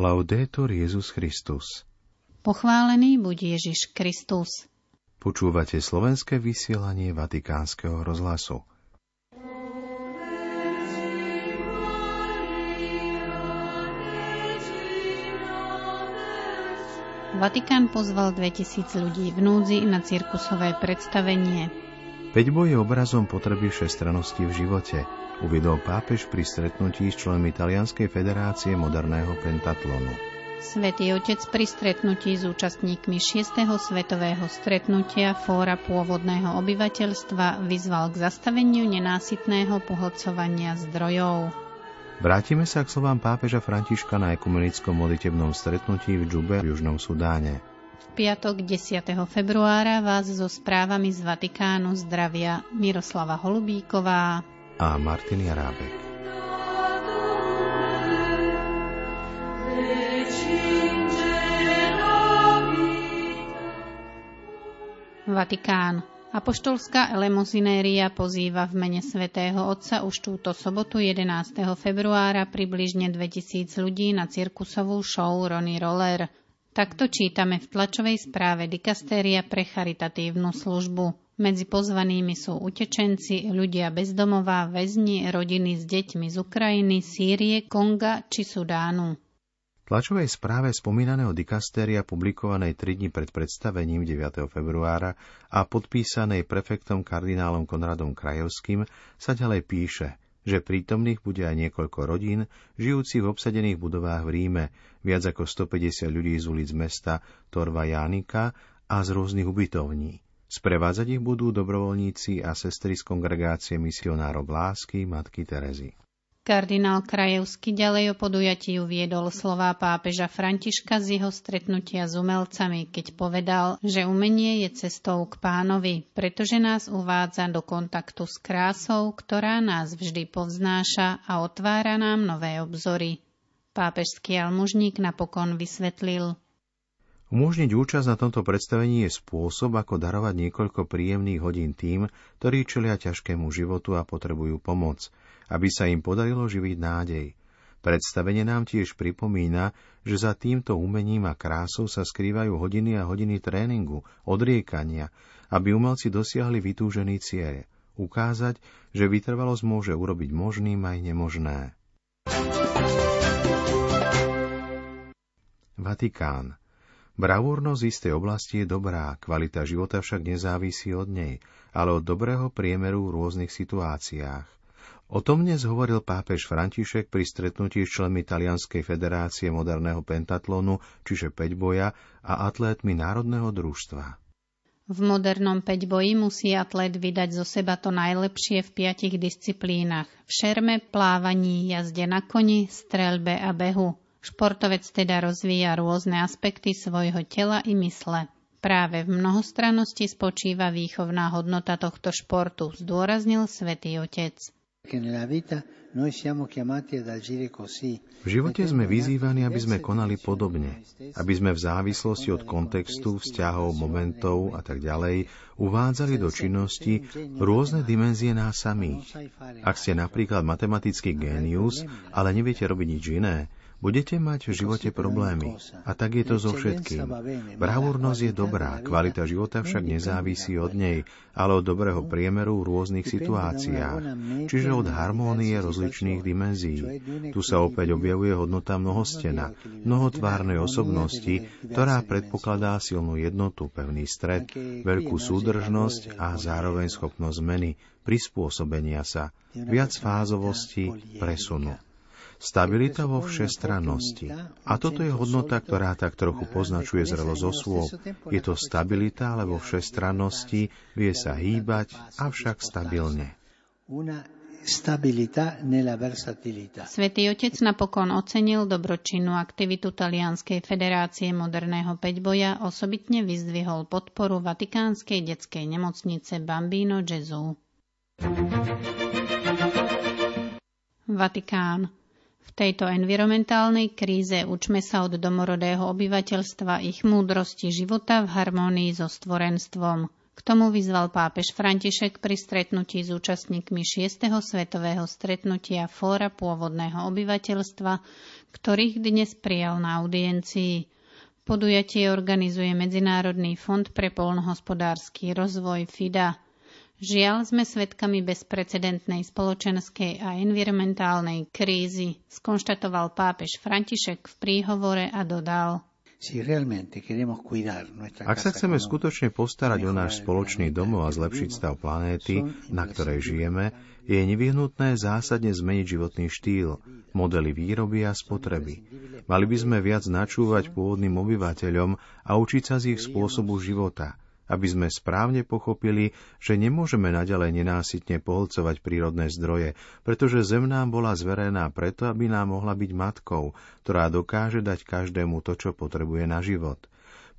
Laudetur Jezus Christus. Pochválený buď Ježiš Kristus. Počúvate slovenské vysielanie Vatikánskeho rozhlasu. Vatikán pozval 2000 ľudí v núdzi na cirkusové predstavenie. Peťboj je obrazom potreby všestranosti v živote, uviedol pápež pri stretnutí s členmi Talianskej federácie moderného pentatlonu. Svetý Otec pri stretnutí s účastníkmi 6. svetového stretnutia Fóra pôvodného obyvateľstva vyzval k zastaveniu nenásytného pohlcovania zdrojov. Vrátime sa k slovám pápeža Františka na ekumenickom modlitebnom stretnutí v Džube v Južnom Sudáne. V piatok 10. februára vás so správami z Vatikánu zdravia Miroslava Holubíková a Martin Jarábek. Vatikán. Apoštolská elemozinéria pozýva v mene svätého Otca už túto sobotu 11. februára približne 2000 ľudí na cirkusovú show Ronny Roller. Takto čítame v tlačovej správe Dikastéria pre charitatívnu službu. Medzi pozvanými sú utečenci, ľudia bezdomová, väzni, rodiny s deťmi z Ukrajiny, Sýrie, Konga či Sudánu. V tlačovej správe spomínaného dikastéria publikovanej 3 dní pred predstavením 9. februára a podpísanej prefektom kardinálom Konradom Krajovským sa ďalej píše, že prítomných bude aj niekoľko rodín, žijúcich v obsadených budovách v Ríme, viac ako 150 ľudí z ulic mesta Torva Jánika a z rôznych ubytovní. Sprevádzať ich budú dobrovoľníci a sestry z kongregácie misionárov lásky Matky Terezy. Kardinál Krajevský ďalej o podujatí uviedol slová pápeža Františka z jeho stretnutia s umelcami, keď povedal, že umenie je cestou k pánovi, pretože nás uvádza do kontaktu s krásou, ktorá nás vždy povznáša a otvára nám nové obzory. Pápežský almužník napokon vysvetlil, Umožniť účasť na tomto predstavení je spôsob, ako darovať niekoľko príjemných hodín tým, ktorí čelia ťažkému životu a potrebujú pomoc, aby sa im podarilo živiť nádej. Predstavenie nám tiež pripomína, že za týmto umením a krásou sa skrývajú hodiny a hodiny tréningu, odriekania, aby umelci dosiahli vytúžený cieľ. Ukázať, že vytrvalosť môže urobiť možným aj nemožné. Vatikán. Bravúrnosť istej oblasti je dobrá, kvalita života však nezávisí od nej, ale od dobrého priemeru v rôznych situáciách. O tom dnes hovoril pápež František pri stretnutí s členmi Talianskej federácie moderného pentatlonu, čiže peťboja, a atlétmi Národného družstva. V modernom peťboji musí atlét vydať zo seba to najlepšie v piatich disciplínach. V šerme, plávaní, jazde na koni, streľbe a behu. Športovec teda rozvíja rôzne aspekty svojho tela i mysle. Práve v mnohostrannosti spočíva výchovná hodnota tohto športu, zdôraznil svätý Otec. V živote sme vyzývaní, aby sme konali podobne, aby sme v závislosti od kontextu, vzťahov, momentov a tak ďalej uvádzali do činnosti rôzne dimenzie nás samých. Ak ste napríklad matematický génius, ale neviete robiť nič iné, Budete mať v živote problémy. A tak je to so všetkým. Bravúrnosť je dobrá, kvalita života však nezávisí od nej, ale od dobrého priemeru v rôznych situáciách, čiže od harmónie rozličných dimenzií. Tu sa opäť objavuje hodnota mnohostena, mnohotvárnej osobnosti, ktorá predpokladá silnú jednotu, pevný stred, veľkú súdržnosť a zároveň schopnosť zmeny, prispôsobenia sa, viac fázovosti, presunu. Stabilita vo všestrannosti. A toto je hodnota, ktorá tak trochu poznačuje zrelosť osôb. Je to stabilita, ale vo všestrannosti vie sa hýbať, avšak stabilne. Svetý Otec napokon ocenil dobročinnú aktivitu Talianskej federácie moderného peťboja, osobitne vyzdvihol podporu Vatikánskej detskej nemocnice Bambino Gesù. Vatikán. V tejto environmentálnej kríze učme sa od domorodého obyvateľstva ich múdrosti života v harmónii so stvorenstvom. K tomu vyzval pápež František pri stretnutí s účastníkmi 6. svetového stretnutia Fóra pôvodného obyvateľstva, ktorých dnes prijal na audiencii. Podujatie organizuje Medzinárodný fond pre polnohospodársky rozvoj FIDA. Žiaľ, sme svedkami bezprecedentnej spoločenskej a environmentálnej krízy, skonštatoval pápež František v príhovore a dodal – ak sa chceme skutočne postarať o náš spoločný domov a zlepšiť stav planéty, na ktorej žijeme, je nevyhnutné zásadne zmeniť životný štýl, modely výroby a spotreby. Mali by sme viac načúvať pôvodným obyvateľom a učiť sa z ich spôsobu života – aby sme správne pochopili, že nemôžeme naďalej nenásytne poholcovať prírodné zdroje, pretože zem nám bola zverená preto, aby nám mohla byť matkou, ktorá dokáže dať každému to, čo potrebuje na život.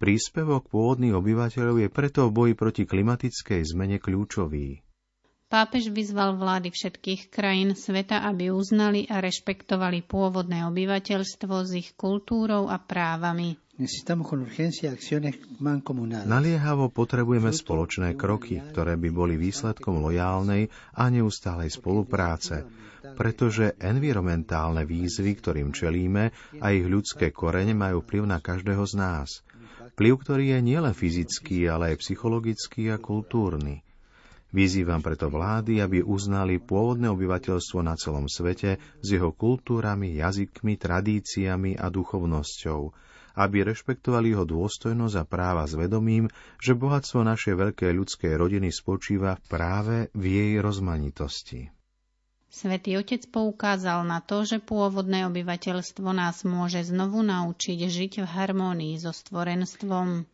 Príspevok pôvodných obyvateľov je preto v boji proti klimatickej zmene kľúčový. Pápež vyzval vlády všetkých krajín sveta, aby uznali a rešpektovali pôvodné obyvateľstvo s ich kultúrou a právami. Naliehavo potrebujeme spoločné kroky, ktoré by boli výsledkom lojálnej a neustálej spolupráce, pretože environmentálne výzvy, ktorým čelíme, a ich ľudské korene majú vplyv na každého z nás. Vplyv, ktorý je nielen fyzický, ale aj psychologický a kultúrny. Vyzývam preto vlády, aby uznali pôvodné obyvateľstvo na celom svete s jeho kultúrami, jazykmi, tradíciami a duchovnosťou, aby rešpektovali jeho dôstojnosť a práva s vedomím, že bohatstvo našej veľkej ľudskej rodiny spočíva práve v jej rozmanitosti. Svetý Otec poukázal na to, že pôvodné obyvateľstvo nás môže znovu naučiť žiť v harmónii so stvorenstvom.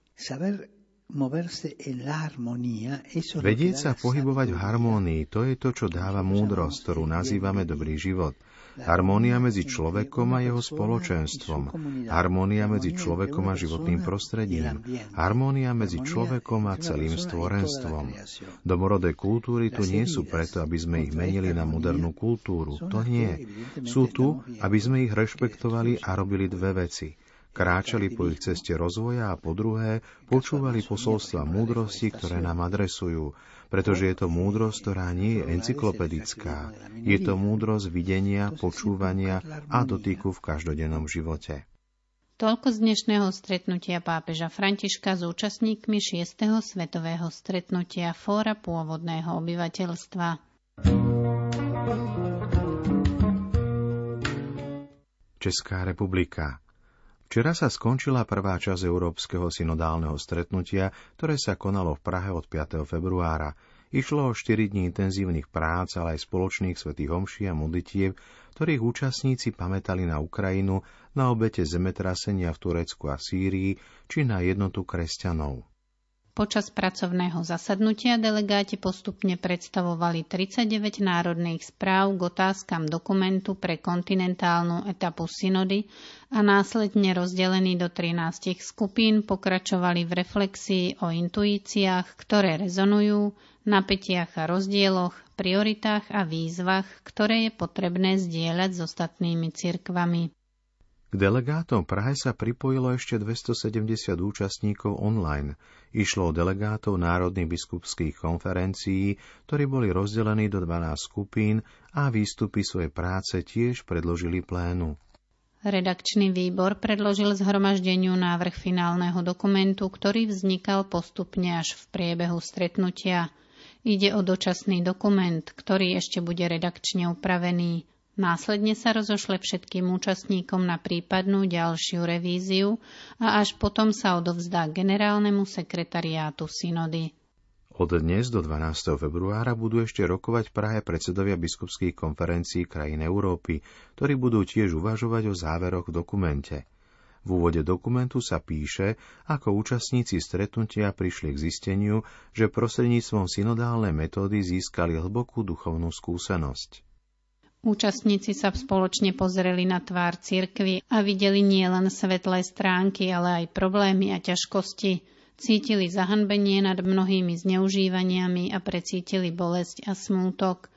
Vedieť sa pohybovať v harmónii, to je to, čo dáva múdrosť, ktorú nazývame dobrý život. Harmónia medzi človekom a jeho spoločenstvom. Harmónia medzi človekom a životným prostredím. Harmónia medzi človekom a celým stvorenstvom. Domorodé kultúry tu nie sú preto, aby sme ich menili na modernú kultúru. To nie. Sú tu, aby sme ich rešpektovali a robili dve veci – kráčali po ich ceste rozvoja a po druhé počúvali posolstva múdrosti, ktoré nám adresujú, pretože je to múdrosť, ktorá nie je encyklopedická. Je to múdrosť videnia, počúvania a dotyku v každodennom živote. Toľko z dnešného stretnutia pápeža Františka s účastníkmi 6. svetového stretnutia Fóra pôvodného obyvateľstva. Česká republika Včera sa skončila prvá časť Európskeho synodálneho stretnutia, ktoré sa konalo v Prahe od 5. februára. Išlo o 4 dní intenzívnych prác, ale aj spoločných svetých homší a modlitiev, ktorých účastníci pamätali na Ukrajinu, na obete zemetrasenia v Turecku a Sýrii, či na jednotu kresťanov. Počas pracovného zasadnutia delegáti postupne predstavovali 39 národných správ k otázkam dokumentu pre kontinentálnu etapu synody a následne rozdelení do 13 skupín pokračovali v reflexii o intuíciách, ktoré rezonujú, napätiach a rozdieloch, prioritách a výzvach, ktoré je potrebné zdieľať s ostatnými cirkvami. K delegátom Prahe sa pripojilo ešte 270 účastníkov online. Išlo o delegátov Národných biskupských konferencií, ktorí boli rozdelení do 12 skupín a výstupy svojej práce tiež predložili plénu. Redakčný výbor predložil zhromaždeniu návrh finálneho dokumentu, ktorý vznikal postupne až v priebehu stretnutia. Ide o dočasný dokument, ktorý ešte bude redakčne upravený. Následne sa rozošle všetkým účastníkom na prípadnú ďalšiu revíziu a až potom sa odovzdá generálnemu sekretariátu synody. Od dnes do 12. februára budú ešte rokovať Prahe predsedovia biskupských konferencií krajín Európy, ktorí budú tiež uvažovať o záveroch v dokumente. V úvode dokumentu sa píše, ako účastníci stretnutia prišli k zisteniu, že prostredníctvom synodálnej metódy získali hlbokú duchovnú skúsenosť. Účastníci sa spoločne pozreli na tvár cirkvy a videli nielen svetlé stránky, ale aj problémy a ťažkosti. Cítili zahanbenie nad mnohými zneužívaniami a precítili bolesť a smútok.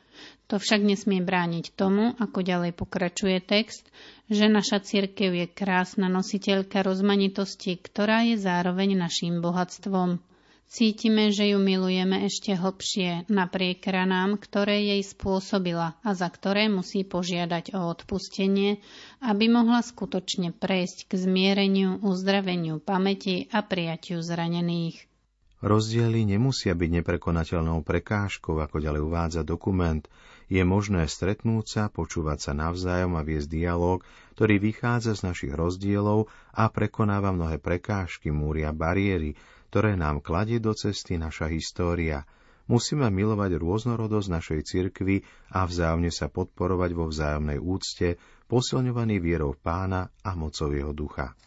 To však nesmie brániť tomu, ako ďalej pokračuje text, že naša cirkev je krásna nositeľka rozmanitosti, ktorá je zároveň našim bohatstvom. Cítime, že ju milujeme ešte hlbšie napriek ranám, ktoré jej spôsobila a za ktoré musí požiadať o odpustenie, aby mohla skutočne prejsť k zmiereniu, uzdraveniu pamäti a prijatiu zranených. Rozdiely nemusia byť neprekonateľnou prekážkou, ako ďalej uvádza dokument. Je možné stretnúť sa, počúvať sa navzájom a viesť dialog, ktorý vychádza z našich rozdielov a prekonáva mnohé prekážky, múry a bariéry, ktoré nám kladie do cesty naša história. Musíme milovať rôznorodosť našej cirkvy a vzájomne sa podporovať vo vzájomnej úcte, posilňovaný vierou pána a mocou jeho ducha.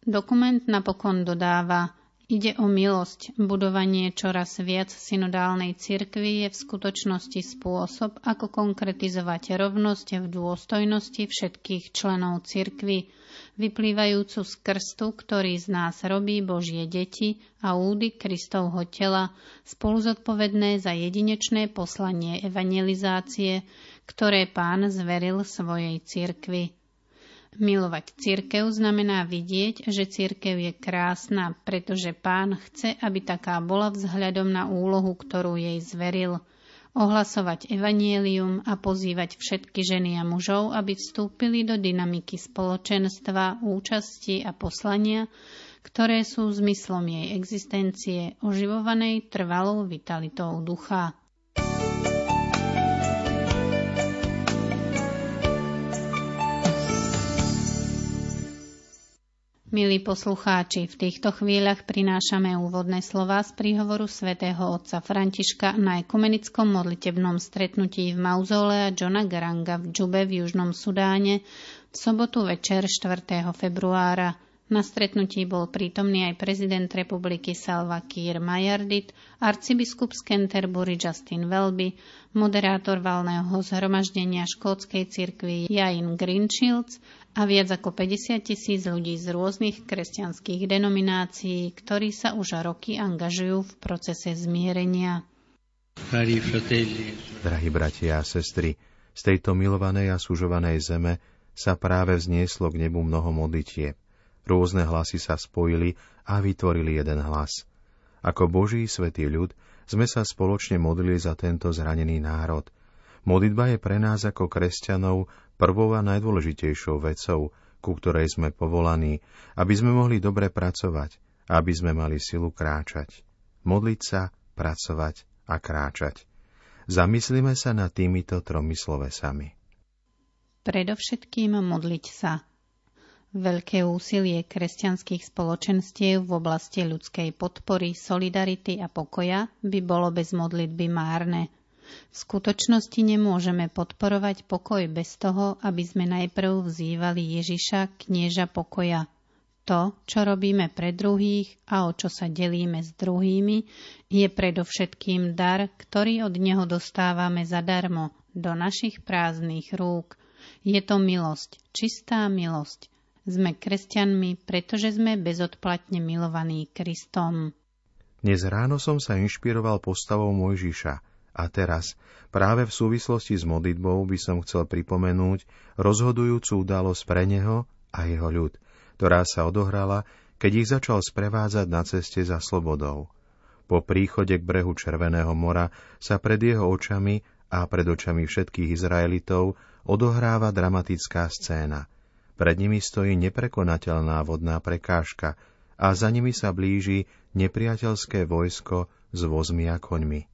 Dokument napokon dodáva, Ide o milosť. Budovanie čoraz viac synodálnej cirkvy je v skutočnosti spôsob, ako konkretizovať rovnosť v dôstojnosti všetkých členov cirkvy, vyplývajúcu z krstu, ktorý z nás robí Božie deti a údy Kristovho tela, spolu zodpovedné za jedinečné poslanie evangelizácie, ktoré pán zveril svojej cirkvi. Milovať církev znamená vidieť, že církev je krásna, pretože pán chce, aby taká bola vzhľadom na úlohu, ktorú jej zveril. Ohlasovať evanielium a pozývať všetky ženy a mužov, aby vstúpili do dynamiky spoločenstva, účasti a poslania, ktoré sú zmyslom jej existencie, oživovanej trvalou vitalitou ducha. Milí poslucháči, v týchto chvíľach prinášame úvodné slova z príhovoru svätého otca Františka na ekumenickom modlitebnom stretnutí v mauzolea Johna Garanga v Džube v Južnom Sudáne v sobotu večer 4. februára. Na stretnutí bol prítomný aj prezident republiky Salva Kiir Mayardit, arcibiskup z Canterbury Justin Welby, moderátor valného zhromaždenia škótskej cirkvi Jain Greenshields a viac ako 50 tisíc ľudí z rôznych kresťanských denominácií, ktorí sa už roky angažujú v procese zmierenia. Drahí bratia a sestry, z tejto milovanej a sužovanej zeme sa práve vznieslo k nebu mnoho modlitieb. Rôzne hlasy sa spojili a vytvorili jeden hlas. Ako Boží svetý ľud sme sa spoločne modlili za tento zranený národ. Modlitba je pre nás ako kresťanov prvou a najdôležitejšou vecou, ku ktorej sme povolaní, aby sme mohli dobre pracovať, aby sme mali silu kráčať. Modliť sa, pracovať a kráčať. Zamyslíme sa nad týmito tromi slovesami. Predovšetkým modliť sa. Veľké úsilie kresťanských spoločenstiev v oblasti ľudskej podpory, solidarity a pokoja by bolo bez modlitby márne. V skutočnosti nemôžeme podporovať pokoj bez toho, aby sme najprv vzývali Ježiša, knieža pokoja. To, čo robíme pre druhých a o čo sa delíme s druhými, je predovšetkým dar, ktorý od Neho dostávame zadarmo do našich prázdnych rúk. Je to milosť, čistá milosť. Sme kresťanmi, pretože sme bezodplatne milovaní Kristom. Dnes ráno som sa inšpiroval postavou Mojžiša, a teraz, práve v súvislosti s modlitbou by som chcel pripomenúť rozhodujúcu udalosť pre neho a jeho ľud, ktorá sa odohrala, keď ich začal sprevádzať na ceste za slobodou. Po príchode k brehu Červeného mora sa pred jeho očami a pred očami všetkých Izraelitov odohráva dramatická scéna. Pred nimi stojí neprekonateľná vodná prekážka a za nimi sa blíži nepriateľské vojsko s vozmi a koňmi.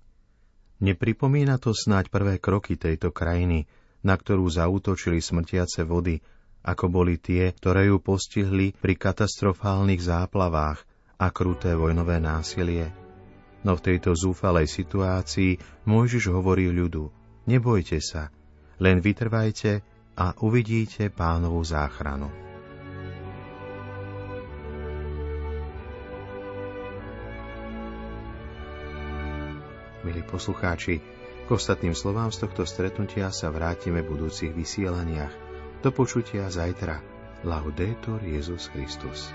Nepripomína to snáď prvé kroky tejto krajiny, na ktorú zautočili smrtiace vody, ako boli tie, ktoré ju postihli pri katastrofálnych záplavách a kruté vojnové násilie. No v tejto zúfalej situácii Mojžiš hovorí ľudu, nebojte sa, len vytrvajte a uvidíte pánovú záchranu. Milí poslucháči, k ostatným slovám z tohto stretnutia sa vrátime v budúcich vysielaniach. Do počutia zajtra. Laudetur Jezus Christus.